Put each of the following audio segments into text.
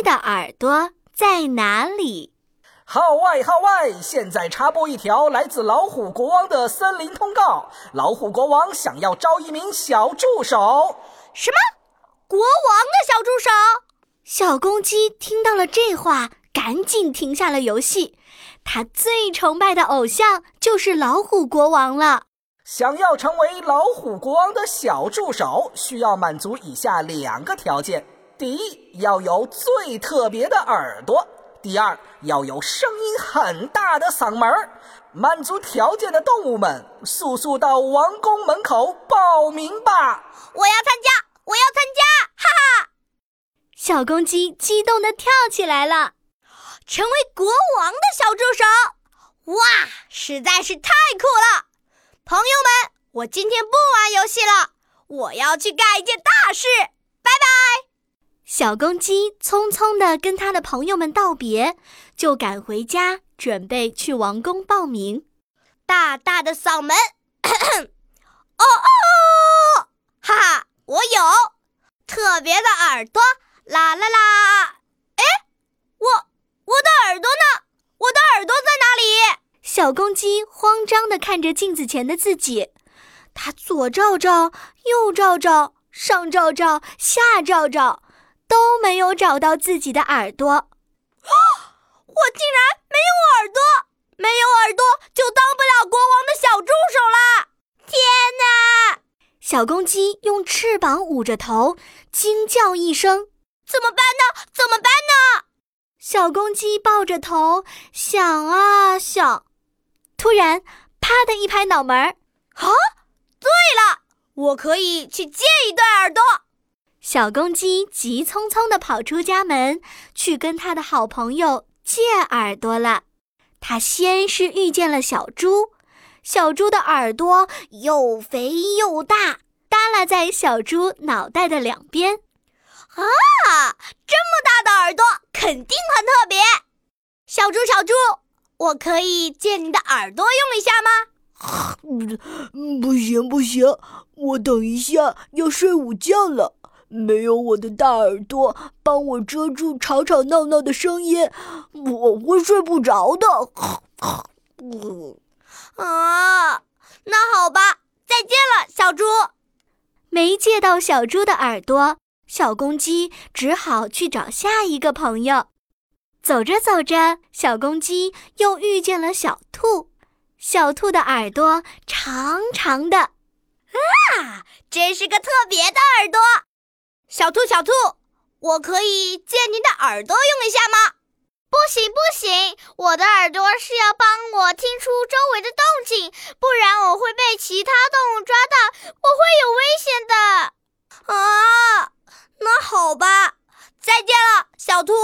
鸡的耳朵在哪里？号外号外！现在插播一条来自老虎国王的森林通告：老虎国王想要招一名小助手。什么？国王的小助手？小公鸡听到了这话，赶紧停下了游戏。他最崇拜的偶像就是老虎国王了。想要成为老虎国王的小助手，需要满足以下两个条件：第一，要有最特别的耳朵；第二，要有声音很大的嗓门儿。满足条件的动物们，速速到王宫门口报名吧！我要参加，我要参加！哈哈！小公鸡激动地跳起来了。成为国王的小助手，哇，实在是太酷了！朋友们，我今天不玩游戏了，我要去干一件大事！小公鸡匆匆地跟他的朋友们道别，就赶回家，准备去王宫报名。大大的嗓门，哦哦，哈哈，我有特别的耳朵，啦啦啦！哎，我。我的耳朵呢？我的耳朵在哪里？小公鸡慌张地看着镜子前的自己，它左照照，右照照，上照照，下照照，都没有找到自己的耳朵。啊！我竟然没有耳朵！没有耳朵就当不了国王的小助手啦！天哪！小公鸡用翅膀捂着头，惊叫一声：“怎么办呢？怎么办呢？”小公鸡抱着头想啊想，突然啪的一拍脑门儿，啊，对了，我可以去借一对耳朵。小公鸡急匆匆地跑出家门，去跟他的好朋友借耳朵了。他先是遇见了小猪，小猪的耳朵又肥又大，耷拉在小猪脑袋的两边。啊，这么大的耳朵，肯定很特别。小猪，小猪，我可以借你的耳朵用一下吗？嗯，不行不行，我等一下要睡午觉了，没有我的大耳朵帮我遮住吵吵闹闹的声音，我会睡不着的。啊，那好吧，再见了，小猪。没借到小猪的耳朵。小公鸡只好去找下一个朋友。走着走着，小公鸡又遇见了小兔。小兔的耳朵长长的，啊，真是个特别的耳朵。小兔，小兔，我可以借您的耳朵用一下吗？不行，不行，我的耳朵是要帮我听出周围的动静，不然我会被其他动物抓到，我会有危险的。啊！那好吧，再见了，小兔。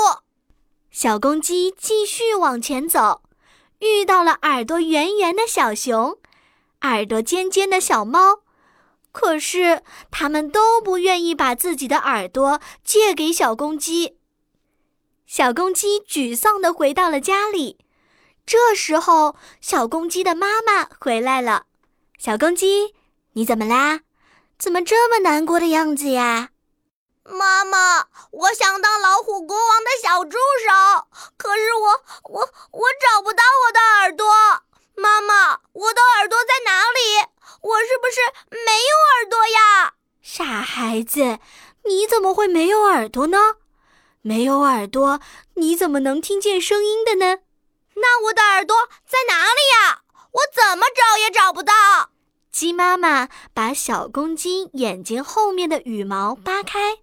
小公鸡继续往前走，遇到了耳朵圆圆的小熊，耳朵尖尖的小猫。可是他们都不愿意把自己的耳朵借给小公鸡。小公鸡沮丧地回到了家里。这时候，小公鸡的妈妈回来了。小公鸡，你怎么啦？怎么这么难过的样子呀？妈妈，我想当老虎国王的小助手，可是我我我找不到我的耳朵。妈妈，我的耳朵在哪里？我是不是没？孩子，你怎么会没有耳朵呢？没有耳朵，你怎么能听见声音的呢？那我的耳朵在哪里呀？我怎么找也找不到。鸡妈妈把小公鸡眼睛后面的羽毛扒开。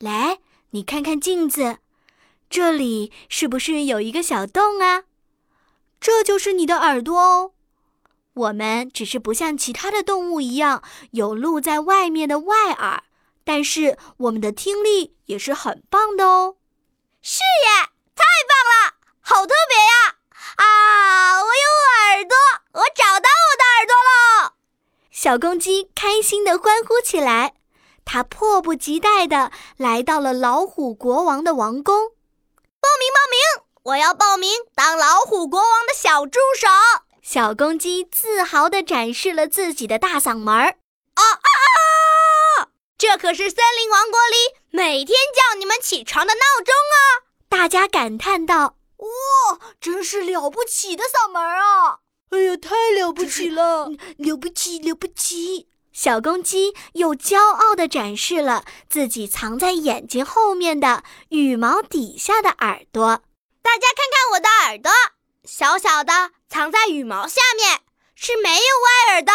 来，你看看镜子，这里是不是有一个小洞啊？这就是你的耳朵哦。我们只是不像其他的动物一样有露在外面的外耳，但是我们的听力也是很棒的哦。是耶，太棒了，好特别呀！啊，我有耳朵，我找到我的耳朵了。小公鸡开心地欢呼起来。它迫不及待地来到了老虎国王的王宫，报名报名！我要报名当老虎国王的小助手。小公鸡自豪地展示了自己的大嗓门儿。啊啊啊！这可是森林王国里每天叫你们起床的闹钟啊！大家感叹道：“哇，真是了不起的嗓门啊！哎呀，太了不起了，了不起，了不起！”小公鸡又骄傲地展示了自己藏在眼睛后面的羽毛底下的耳朵。大家看看我的耳朵，小小的，藏在羽毛下面，是没有外耳的。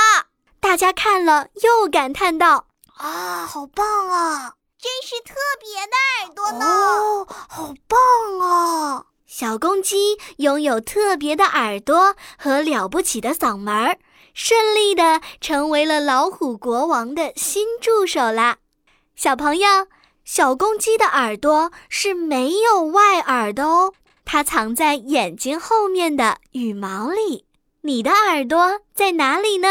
大家看了又感叹道：“啊，好棒啊！真是特别的耳朵呢！哦，好棒啊！小公鸡拥有特别的耳朵和了不起的嗓门儿。”顺利的成为了老虎国王的新助手啦，小朋友，小公鸡的耳朵是没有外耳的哦，它藏在眼睛后面的羽毛里。你的耳朵在哪里呢？